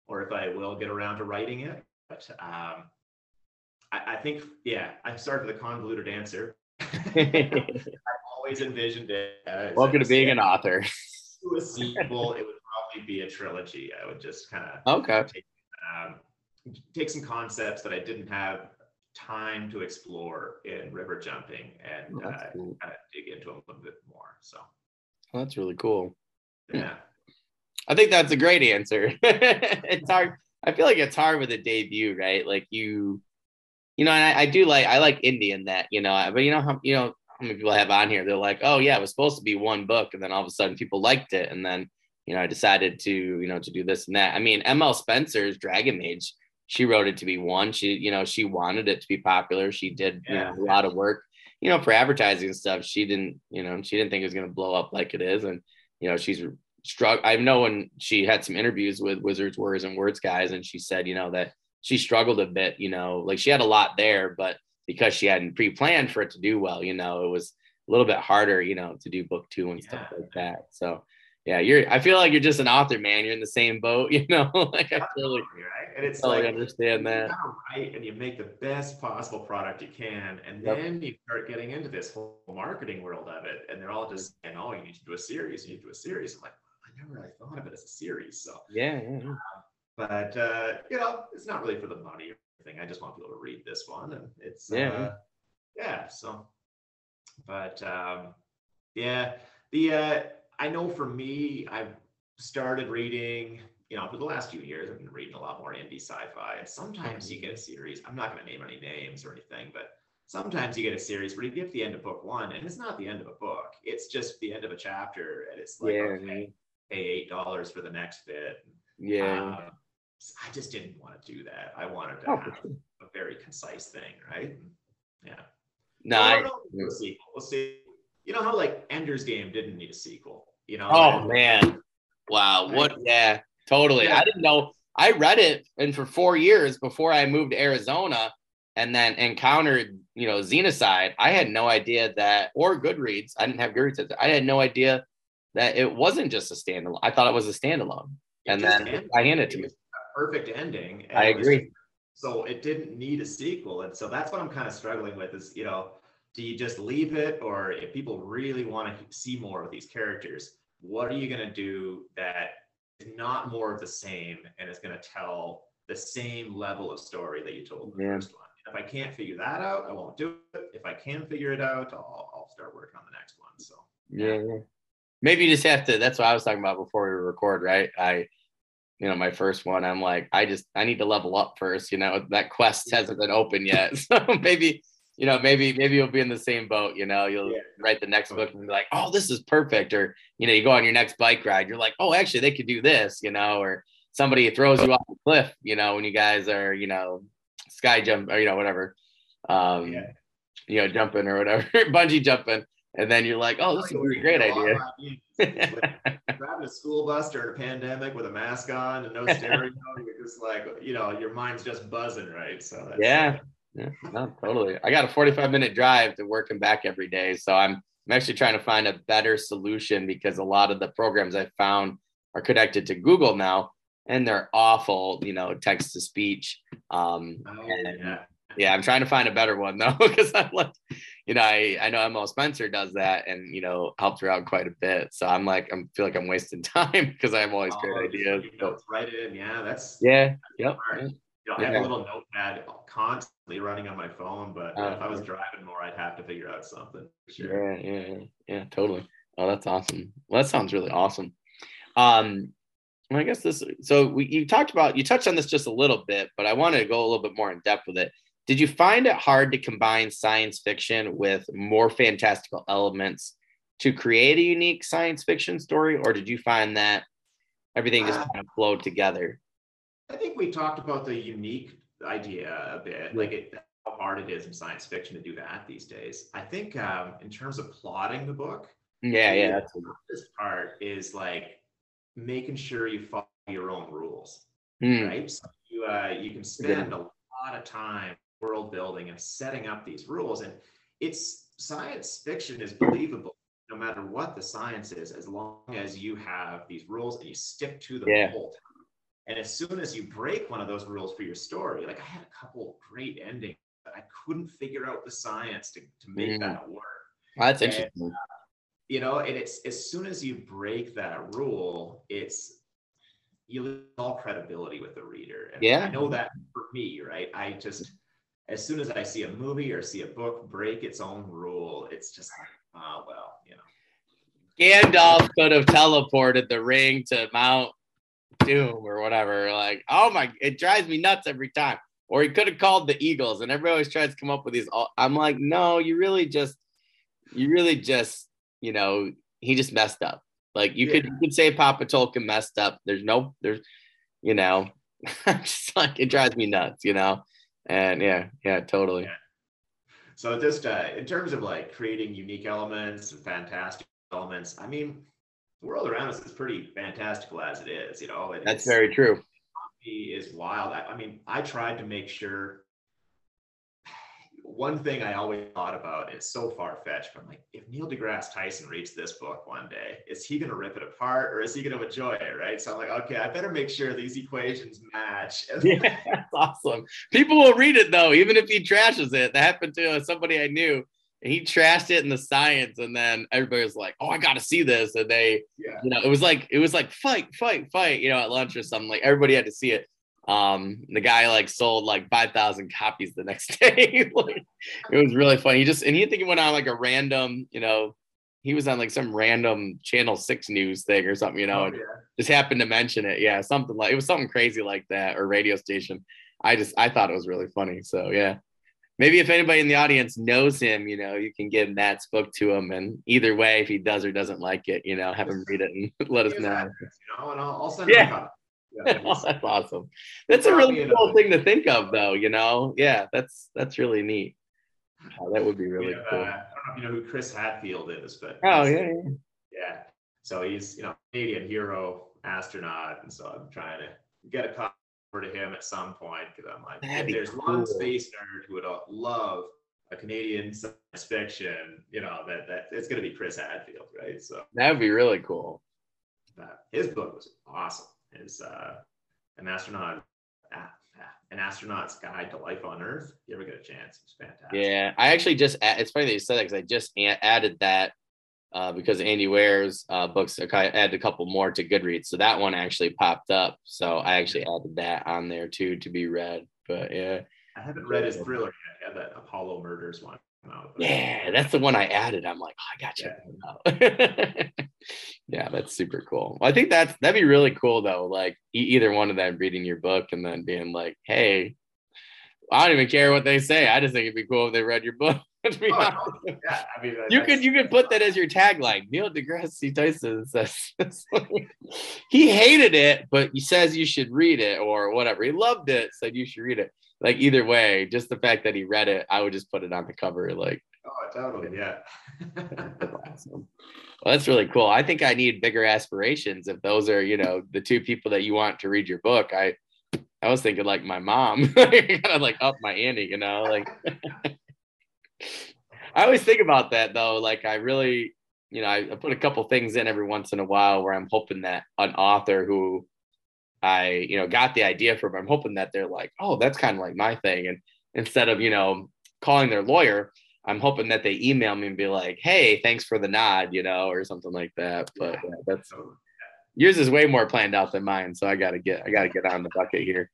or if I will get around to writing it. But um, I, I think yeah, I'm sorry for the convoluted answer. I've always envisioned it. As Welcome to being an author. To a sequel, it would probably be a trilogy. I would just kind of okay. Take, um, take some concepts that I didn't have time to explore in river jumping and oh, uh, cool. kind of dig into them a little bit more. So well, that's really cool. Yeah. I think that's a great answer. it's hard. I feel like it's hard with a debut, right? Like you, you know, and I, I do like I like Indian that, you know, but you know how you know how many people I have on here, they're like, oh yeah, it was supposed to be one book, and then all of a sudden people liked it, and then you know I decided to you know to do this and that. I mean, ML Spencer's Dragon Mage she wrote it to be one. She, you know, she wanted it to be popular. She did yeah. you know, a lot of work, you know, for advertising and stuff. She didn't, you know, she didn't think it was going to blow up like it is. And, you know, she's struck. I know when she had some interviews with Wizards, Warriors, and Words guys, and she said, you know, that she struggled a bit, you know, like she had a lot there, but because she hadn't pre planned for it to do well, you know, it was a little bit harder, you know, to do book two and yeah. stuff like that. So, yeah, you're. I feel like you're just an author, man. You're in the same boat, you know. like I totally, right? And it's totally like understand that. Right, and you make the best possible product you can, and yep. then you start getting into this whole marketing world of it, and they're all just saying, "Oh, you need to do a series. You need to do a series." I'm like, I never really thought of it as a series. So yeah, yeah. yeah. Uh, but uh, you know, it's not really for the money or anything. I just want people to read this one, and it's yeah, uh, yeah. So, but um, yeah, the uh, I know for me, I've started reading, you know, for the last few years, I've been reading a lot more indie sci-fi. And sometimes you get a series. I'm not going to name any names or anything, but sometimes you get a series where you get to the end of book one, and it's not the end of a book. It's just the end of a chapter, and it's like, yeah, okay, pay eight dollars for the next bit. Yeah. Um, I just didn't want to do that. I wanted to oh, have a very concise thing, right? Yeah. No, I, we'll see. We'll see. You know how like Ender's Game didn't need a sequel. You know. Oh man! Wow. What? Yeah. Totally. Yeah. I didn't know. I read it, and for four years before I moved to Arizona, and then encountered you know Xenocide, I had no idea that, or Goodreads. I didn't have Goodreads. I had no idea that it wasn't just a standalone. I thought it was a standalone, it and then ended. I handed it to me. perfect ending. I agree. so it didn't need a sequel, and so that's what I'm kind of struggling with. Is you know, do you just leave it, or if people really want to see more of these characters, what are you going to do that is not more of the same and is going to tell the same level of story that you told the yeah. first one? If I can't figure that out, I won't do it. If I can figure it out, I'll, I'll start working on the next one. So yeah. Maybe you just have to. That's what I was talking about before we record, right? I, you know, my first one, I'm like, I just I need to level up first. You know, that quest hasn't been open yet, so maybe you know, maybe maybe you'll be in the same boat. You know, you'll yeah. write the next book and be like, oh, this is perfect. Or you know, you go on your next bike ride, you're like, oh, actually, they could do this. You know, or somebody throws you off the cliff. You know, when you guys are, you know, sky jump or you know whatever, um, yeah. you know, jumping or whatever, bungee jumping, and then you're like, oh, this is a great idea. Driving a school bus during a pandemic with a mask on and no stereo, you're just like, you know, your mind's just buzzing, right? So yeah. Yeah, no, totally. I got a 45 minute drive to work and back every day. So I'm I'm actually trying to find a better solution because a lot of the programs I found are connected to Google now and they're awful, you know, text to speech. Um, oh, and, yeah. yeah, I'm trying to find a better one though, because I'm like, you know, I, I know Emma Spencer does that and, you know, helped her out quite a bit. So I'm like, I feel like I'm wasting time because I have always oh, great ideas. Right in. Yeah. That's, yeah. Yep. You know, I have yeah. a little notepad constantly running on my phone, but uh, if I was driving more, I'd have to figure out something. Sure. Yeah, yeah, yeah, yeah, totally. Oh, that's awesome. Well, that sounds really awesome. Um, I guess this. So we, you talked about you touched on this just a little bit, but I wanted to go a little bit more in depth with it. Did you find it hard to combine science fiction with more fantastical elements to create a unique science fiction story, or did you find that everything just uh, kind of flowed together? I think we talked about the unique idea a bit, like it, how hard it is in science fiction to do that these days. I think um, in terms of plotting the book, yeah, yeah, this part is like making sure you follow your own rules, mm. right? So you uh, you can spend yeah. a lot of time world building and setting up these rules, and it's science fiction is believable no matter what the science is, as long as you have these rules and you stick to them yeah. the whole time. And as soon as you break one of those rules for your story, like I had a couple great endings, but I couldn't figure out the science to, to make mm. that work. that's and, interesting. Uh, you know, and it's as soon as you break that rule, it's you lose all credibility with the reader. And yeah. I know that for me, right? I just as soon as I see a movie or see a book break its own rule, it's just like, oh well, you know. Gandalf could have teleported the ring to Mount Doom or whatever. Like, oh my, it drives me nuts every time. Or he could have called the Eagles, and everybody always tries to come up with these. I'm like, no, you really just, you really just, you know, he just messed up. Like you yeah. could you could say Papa Tolkien messed up. There's no, there's, you know, just like it drives me nuts, you know. And yeah, yeah, totally. Yeah. So just uh, in terms of like creating unique elements and fantastic elements, I mean, the world around us is pretty fantastical as it is. You know, that's very true. Is wild. I, I mean, I tried to make sure. One thing I always thought about is so far fetched. But I'm like, if Neil deGrasse Tyson reads this book one day, is he going to rip it apart or is he going to enjoy it? Right. So I'm like, okay, I better make sure these equations match. yeah, that's awesome. People will read it though, even if he trashes it. That happened to somebody I knew he trashed it in the science and then everybody was like oh i gotta see this and they yeah. you know it was like it was like fight fight fight you know at lunch or something like everybody had to see it. Um the guy like sold like 5000 copies the next day like, it was really funny. He just and he think he went on like a random you know he was on like some random channel 6 news thing or something you know oh, yeah. just happened to mention it. Yeah something like it was something crazy like that or radio station. I just i thought it was really funny so yeah maybe if anybody in the audience knows him, you know, you can give Matt's book to him. And either way, if he does or doesn't like it, you know, have him read it and let us know. You know, and I'll, I'll send yeah. him Yeah, oh, that's awesome. That's a really cool thing to think of, though. You know, yeah, that's that's really neat. Oh, that would be really uh, cool. Uh, I don't know if you know who Chris Hadfield is, but oh yeah, yeah, yeah. So he's you know Canadian hero astronaut, and so I'm trying to get a copy to him at some point because I'm like, if there's cool. one space nerd who would uh, love a Canadian science fiction, you know, that that it's going to be Chris Hadfield, right? So that would be really cool. Uh, his book was awesome. His uh, an astronaut, uh, an astronaut's guide to life on Earth. If you ever get a chance, it's fantastic. Yeah, I actually just it's funny that you said that because I just added that uh, because Andy Weir's uh, books. I added a couple more to Goodreads, so that one actually popped up. So I actually added that on there too to be read. But yeah, I haven't read his thriller yet. Yeah, that Apollo Murders one. Out, yeah, that's the one I added. I'm like, oh, I got you. Yeah. yeah, that's super cool. I think that's that'd be really cool though. Like either one of them reading your book and then being like, hey, I don't even care what they say. I just think it'd be cool if they read your book. to be oh, honest. Yeah, I mean, you could you could put that as your tagline. Neil deGrasse Tyson says he hated it, but he says you should read it or whatever. He loved it, said you should read it. Like either way, just the fact that he read it, I would just put it on the cover. Like, oh, totally, yeah. that's awesome. Well, that's really cool. I think I need bigger aspirations. If those are, you know, the two people that you want to read your book, I, I was thinking like my mom, kind of like up my ante, you know, like. I always think about that though. Like I really, you know, I, I, put a couple things in every once in a while where I'm hoping that an author who I, you know, got the idea from, I'm hoping that they're like, oh, that's kind of like my thing. And instead of, you know, calling their lawyer, I'm hoping that they email me and be like, hey, thanks for the nod, you know, or something like that. But yeah, uh, that's yours is way more planned out than mine. So I gotta get I gotta get on the bucket here.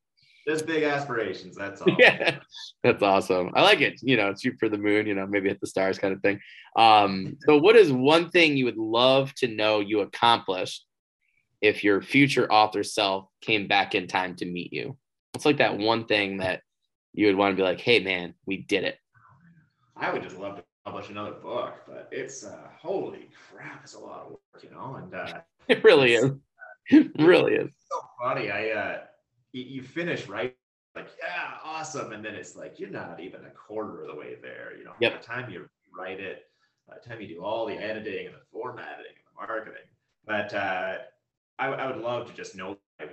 Just big aspirations. That's all. Yeah, that's awesome. I like it. You know, shoot for the moon. You know, maybe hit the stars, kind of thing. Um, so, what is one thing you would love to know you accomplished if your future author self came back in time to meet you? What's like that one thing that you would want to be like, "Hey, man, we did it." I would just love to publish another book, but it's uh, holy crap, it's a lot of work, you know. And uh, it really is. It really is. So funny. I uh, you, you finish right? Like yeah awesome. And then it's like you're not even a quarter of the way there you know yep. by the time you write it by the time you do all the editing and the formatting and the marketing. But uh, I, I would love to just know I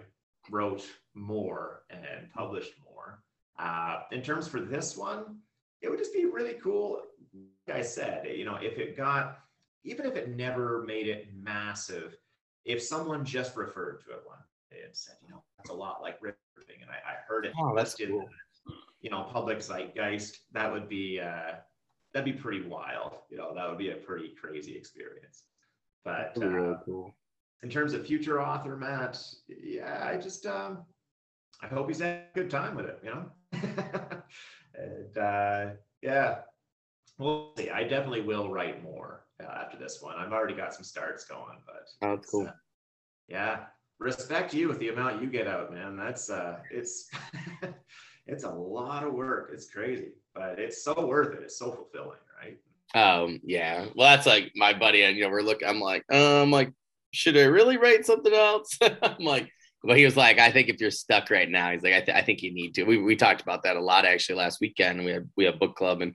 wrote more and published more. Uh, in terms for this one it would just be really cool like i said you know if it got even if it never made it massive if someone just referred to it one and said, you know, that's a lot like ripping. And I, I heard it oh, that's cool. you know, public zeitgeist. That would be uh, that'd be pretty wild. You know, that would be a pretty crazy experience. But uh, really cool. in terms of future author, Matt, yeah, I just um, I hope he's had a good time with it. You know, and uh, yeah, we'll see. I definitely will write more uh, after this one. I've already got some starts going, but oh, that's cool. Uh, yeah, respect you with the amount you get out, man. That's uh, it's it's a lot of work. It's crazy, but it's so worth it. It's so fulfilling, right? Um, yeah. Well, that's like my buddy, and you know, we're looking. I'm like, uh, I'm like, should I really write something else? I'm like, but he was like, I think if you're stuck right now, he's like, I, th- I think you need to. We we talked about that a lot actually last weekend. We had we have book club and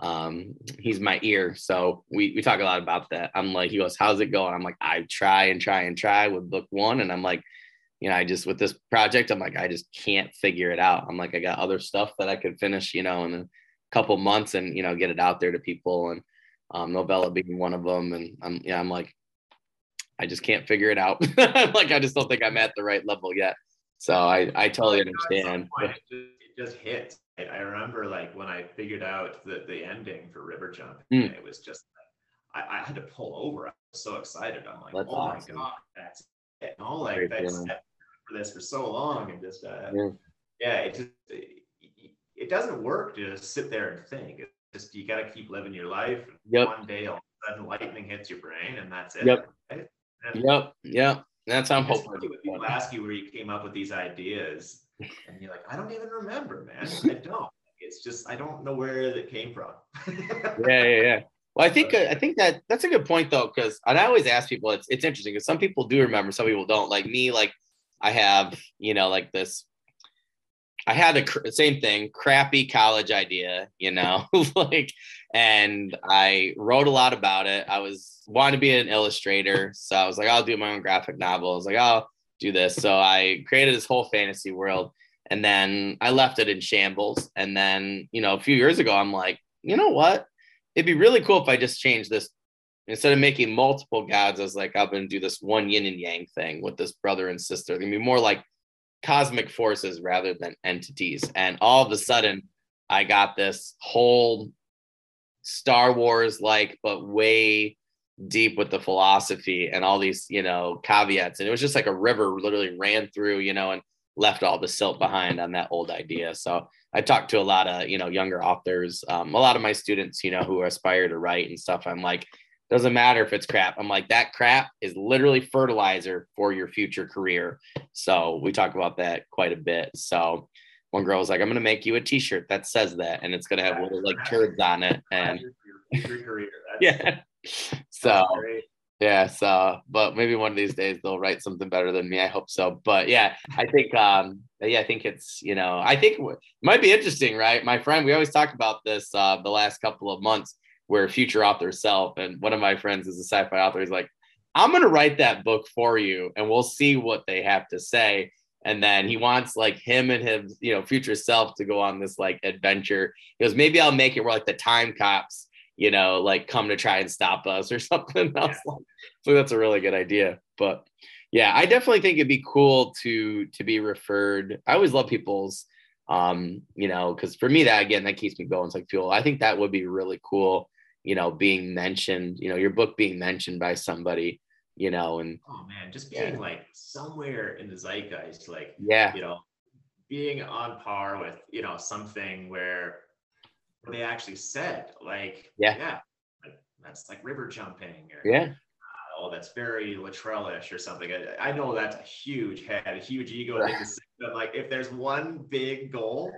um he's my ear. So we we talk a lot about that. I'm like he goes how's it going? I'm like i try and try and try with book one. And i'm like you know i just with this project i'm like i just can't figure it out. I'm like i got other stuff that i could finish you know in a couple months and you know get it out there to people. And um novella being one of them. And i'm yeah i'm like i just can't figure it out. Like i just don't think i'm at the right level yet. So i i totally understand. it just hits I remember like when I figured out the, the ending for River Jump, mm. it was just I, I, had to pull over. I was so excited. I'm like, that's oh awesome. my god, that's it. And all like that's for this for so long and just uh, yeah. yeah, it just it, it, doesn't work to just sit there and think. It's just you got to keep living your life. Yep. One day, all of a sudden, lightning hits your brain, and that's it. Yep. Right? yep. Yep. That's how I'm hoping. People ask you where you came up with these ideas and you're like, I don't even remember, man. I don't. It's just I don't know where it came from. yeah, yeah, yeah. Well, I think uh, I think that that's a good point though, because and I always ask people. It's it's interesting because some people do remember, some people don't. Like me, like I have, you know, like this. I had the cr- same thing, crappy college idea, you know, like, and I wrote a lot about it. I was wanted to be an illustrator, so I was like, I'll do my own graphic novel. I was like, I'll do this. So I created this whole fantasy world, and then I left it in shambles. And then, you know, a few years ago, I'm like, you know what? It'd be really cool if I just changed this instead of making multiple gods, I was like, I'm going to do this one yin and yang thing with this brother and sister. They're going to be more like cosmic forces rather than entities. And all of a sudden, I got this whole Star Wars like, but way deep with the philosophy and all these, you know, caveats. And it was just like a river literally ran through, you know, and left all the silt behind on that old idea. So I talked to a lot of, you know, younger authors, um, a lot of my students, you know, who aspire to write and stuff. I'm like, doesn't matter if it's crap. I'm like, that crap is literally fertilizer for your future career. So we talk about that quite a bit. So one girl was like, I'm gonna make you a t-shirt that says that, and it's gonna have little like turds on it. And yeah. So yeah, so but maybe one of these days they'll write something better than me. I hope so. But yeah, I think um yeah, I think it's you know, I think it might be interesting, right? My friend, we always talk about this uh the last couple of months where future author self and one of my friends is a sci-fi author he's like i'm going to write that book for you and we'll see what they have to say and then he wants like him and his you know future self to go on this like adventure he goes maybe i'll make it where like the time cops you know like come to try and stop us or something. Else like, so that's a really good idea. But yeah i definitely think it'd be cool to to be referred. I always love people's um you know because for me that again that keeps me going. It's like fuel. I think that would be really cool you know, being mentioned, you know, your book being mentioned by somebody, you know, and oh man, just being yeah. like somewhere in the zeitgeist, like yeah, you know, being on par with, you know, something where they actually said, like, yeah, yeah, that's like river jumping or yeah. Oh, that's very Luttrell-ish or something. I, I, know that's a huge head, a huge ego. but like, if there's one big goal,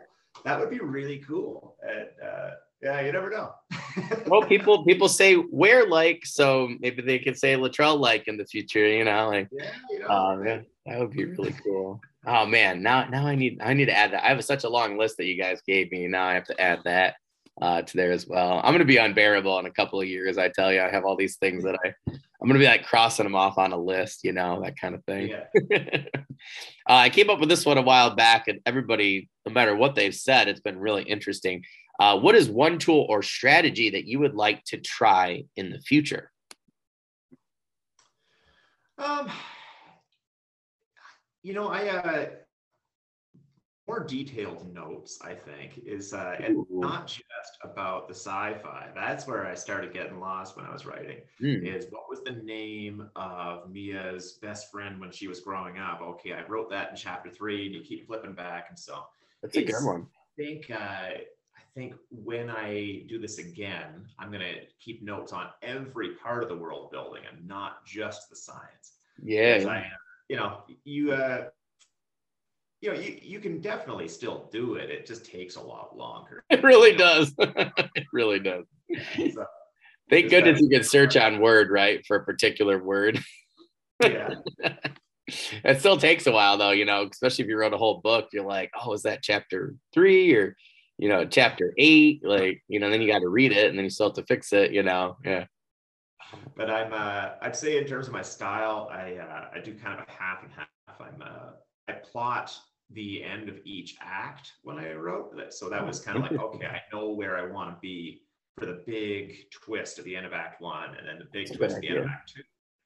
that would be really cool. And uh, yeah, you never know. well, people people say where like, so maybe they could say Luttrell like in the future. You know, like yeah, you know, um, yeah, that would be really cool. Oh man, now now I need I need to add that. I have such a long list that you guys gave me. Now I have to add that uh, to there as well. I'm gonna be unbearable in a couple of years. I tell you, I have all these things that I I'm gonna be like crossing them off on a list. You know, that kind of thing. Yeah. uh, I came up with this one a while back, and everybody, no matter what they've said, it's been really interesting. Uh, what is one tool or strategy that you would like to try in the future? Um, you know, I uh, more detailed notes. I think is uh, and not just about the sci-fi. That's where I started getting lost when I was writing. Mm. Is what was the name of Mia's best friend when she was growing up? Okay, I wrote that in chapter three, and you keep flipping back, and so that's a good one. I think uh, think when I do this again, I'm going to keep notes on every part of the world building and not just the science. Yeah. I, you know, you, uh, you know, you, you can definitely still do it. It just takes a lot longer. It really does. it really does. So, Thank goodness you can search on Word, right, for a particular word. Yeah. it still takes a while though, you know, especially if you wrote a whole book, you're like, oh, is that chapter three or you know, chapter eight, like, you know, then you got to read it and then you still have to fix it, you know. Yeah. But I'm uh I'd say in terms of my style, I uh I do kind of a half and half. I'm uh I plot the end of each act when I wrote that. So that was kind of like, okay, I know where I want to be for the big twist at the end of act one and then the big That's twist at the end of act two.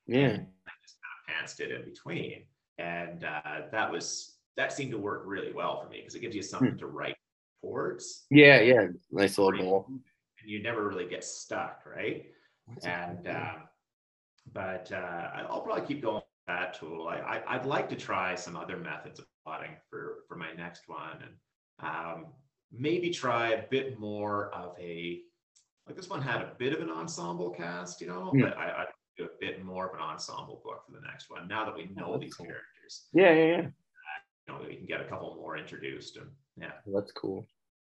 Yeah. And I just kind of pantsed it in between. And uh, that was that seemed to work really well for me because it gives you something hmm. to write towards. Yeah, yeah, nice little goal. And you never really get stuck, right? That's and uh, but uh, I'll probably keep going that tool. I, I would like to try some other methods of plotting for for my next one, and um, maybe try a bit more of a like this one had a bit of an ensemble cast, you know, mm. but I, I do a bit more of an ensemble book for the next one now that we know oh, these cool. characters. Yeah, yeah, yeah. Uh, you know, we can get a couple more introduced and yeah. That's cool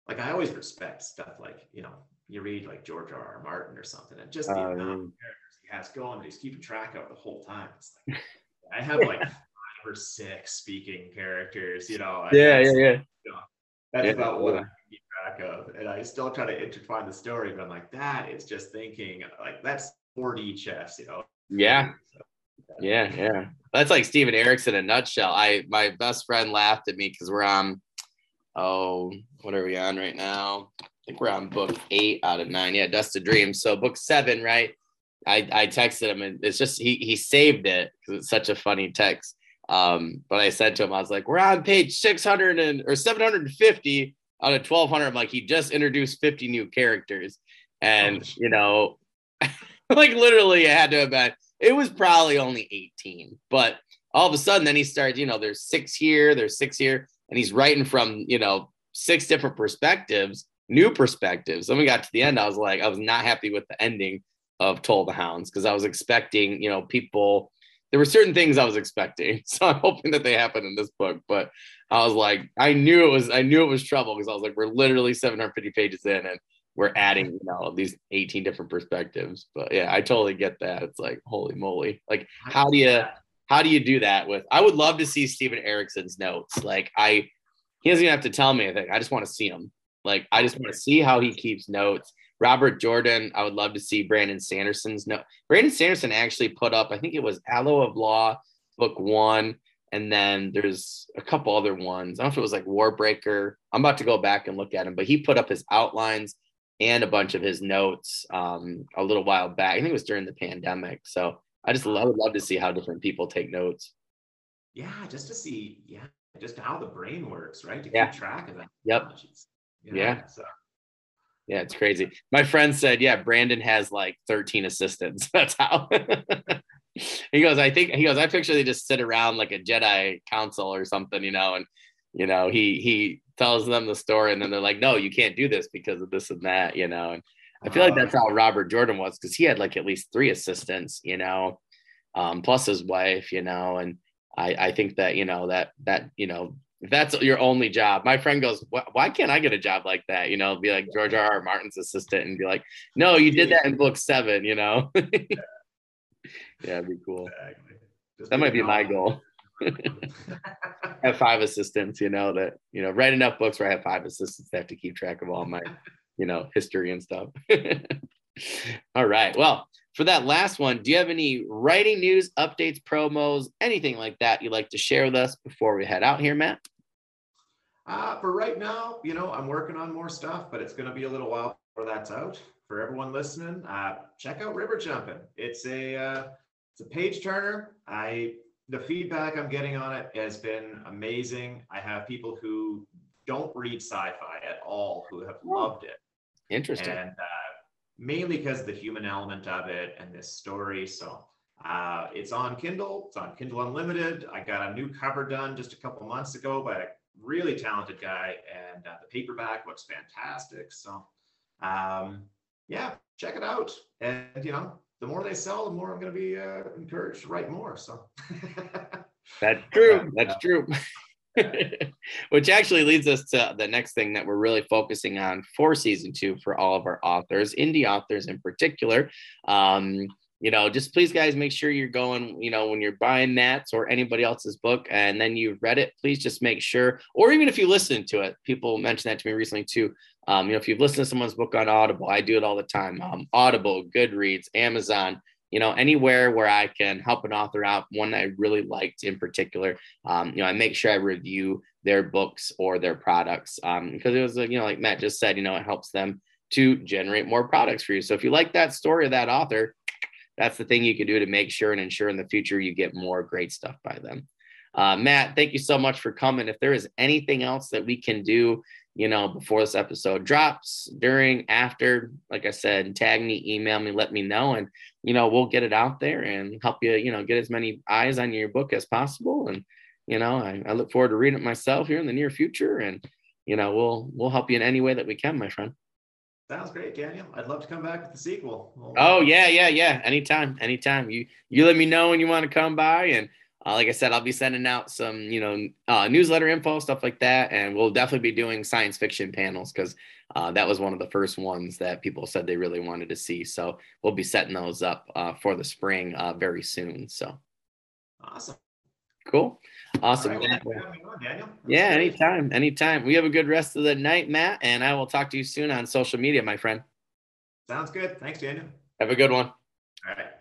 like I always respect stuff like you know you read like George R. R. Martin or something, and just the uh, amount of characters he has going that he's keeping track of the whole time. It's like I have like five or six speaking characters. You know. Yeah, yeah, yeah. You know, that's yeah, about what I keep track of, and I still try to intertwine the story. But I'm like, that is just thinking like that's 4D chess. You know. Yeah. So, yeah, yeah. That's like Steven Erikson in a nutshell. I my best friend laughed at me because we're on oh, what are we on right now? I think we're on book eight out of nine. Yeah, Dust of Dreams. So book seven, right? I, I texted him and it's just he he saved it because it's such a funny text. Um, but I said to him, I was like, we're on page 600 and or 750 out of 1200. I'm like, he just introduced 50 new characters. And, oh, you know, like literally, it had to have been, it was probably only 18. But all of a sudden, then he starts, you know, there's six here, there's six here and he's writing from you know six different perspectives new perspectives then we got to the end i was like i was not happy with the ending of toll the hounds because i was expecting you know people there were certain things i was expecting so i'm hoping that they happen in this book but i was like i knew it was i knew it was trouble because i was like we're literally 750 pages in and we're adding you know these 18 different perspectives but yeah i totally get that it's like holy moly like how do you how do you do that with I would love to see Steven Erikson's notes. Like I he doesn't even have to tell me anything. I just want to see him. Like I just want to see how he keeps notes. Robert Jordan, I would love to see Brandon Sanderson's note. Brandon Sanderson actually put up, I think it was Alloy of Law, book one, and then there's a couple other ones. I don't know if it was like Warbreaker. I'm about to go back and look at him, but he put up his outlines and a bunch of his notes um, a little while back. I think it was during the pandemic. So I just love, would love to see how different people take notes. Yeah, just to see, yeah, just how the brain works, right? To yeah. keep track of that. Yep. Know, yeah. So. Yeah, it's crazy. My friend said, yeah, Brandon has like 13 assistants. That's how. he goes, I think he goes, I picture they just sit around like a Jedi council or something, you know, and you know, he he tells them the story and then they're like, no, you can't do this because of this and that, you know. And I feel like that's how Robert Jordan was because he had like at least three assistants, you know, um, plus his wife, you know, and I, I think that you know that that you know if that's your only job. My friend goes, why can't I get a job like that? You know, be like George R. R. Martin's assistant and be like, no, you did that in book seven, you know? yeah, it'd be cool. Exactly. That might be my goal. have five assistants, you know, that, you know, write enough books where I have five assistants that have to keep track of all my you know, history and stuff. All right. Well, for that last one, do you have any writing news, updates, promos, anything like that you'd like to share with us before we head out here, Matt? Uh, for right now, you know, I'm working on more stuff, but it's going to be a little while before that's out. For everyone listening, uh, check out River Jumping. It's a uh, it's a page turner. I the feedback I'm getting on it has been amazing. I have people who don't read sci-fi at all who have loved it. Interesting. And uh, mainly because the human element of it and this story. So uh, it's on Kindle. It's on Kindle Unlimited. I got a new cover done just a couple months ago by a really talented guy, and uh, the paperback looks fantastic. So, um, yeah, check it out. And you know, the more they sell, the more I'm going to be uh, encouraged to write more. So that's true. That's true. Which actually leads us to the next thing that we're really focusing on for season two for all of our authors, indie authors in particular. Um, you know, just please, guys, make sure you're going, you know, when you're buying Matt's or anybody else's book and then you've read it, please just make sure, or even if you listen to it, people mentioned that to me recently too. Um, you know, if you've listened to someone's book on Audible, I do it all the time. Um, Audible, Goodreads, Amazon, you know, anywhere where I can help an author out, one I really liked in particular, um, you know, I make sure I review their books or their products um, because it was, you know, like Matt just said, you know, it helps them to generate more products for you. So if you like that story of that author, that's the thing you can do to make sure and ensure in the future you get more great stuff by them. Uh, Matt, thank you so much for coming. If there is anything else that we can do, you know, before this episode drops, during, after, like I said, tag me, email me, let me know. And you know, we'll get it out there and help you, you know, get as many eyes on your book as possible. And, you know, I, I look forward to reading it myself here in the near future. And, you know, we'll we'll help you in any way that we can, my friend. Sounds great, Daniel. I'd love to come back with the sequel. We'll, oh yeah, yeah, yeah. Anytime, anytime. You you let me know when you want to come by, and uh, like I said, I'll be sending out some you know uh, newsletter info stuff like that, and we'll definitely be doing science fiction panels because uh, that was one of the first ones that people said they really wanted to see. So we'll be setting those up uh, for the spring uh, very soon. So awesome. Cool. Awesome. Right, well, yeah, anytime. Anytime. We have a good rest of the night, Matt, and I will talk to you soon on social media, my friend. Sounds good. Thanks, Daniel. Have a good one. All right.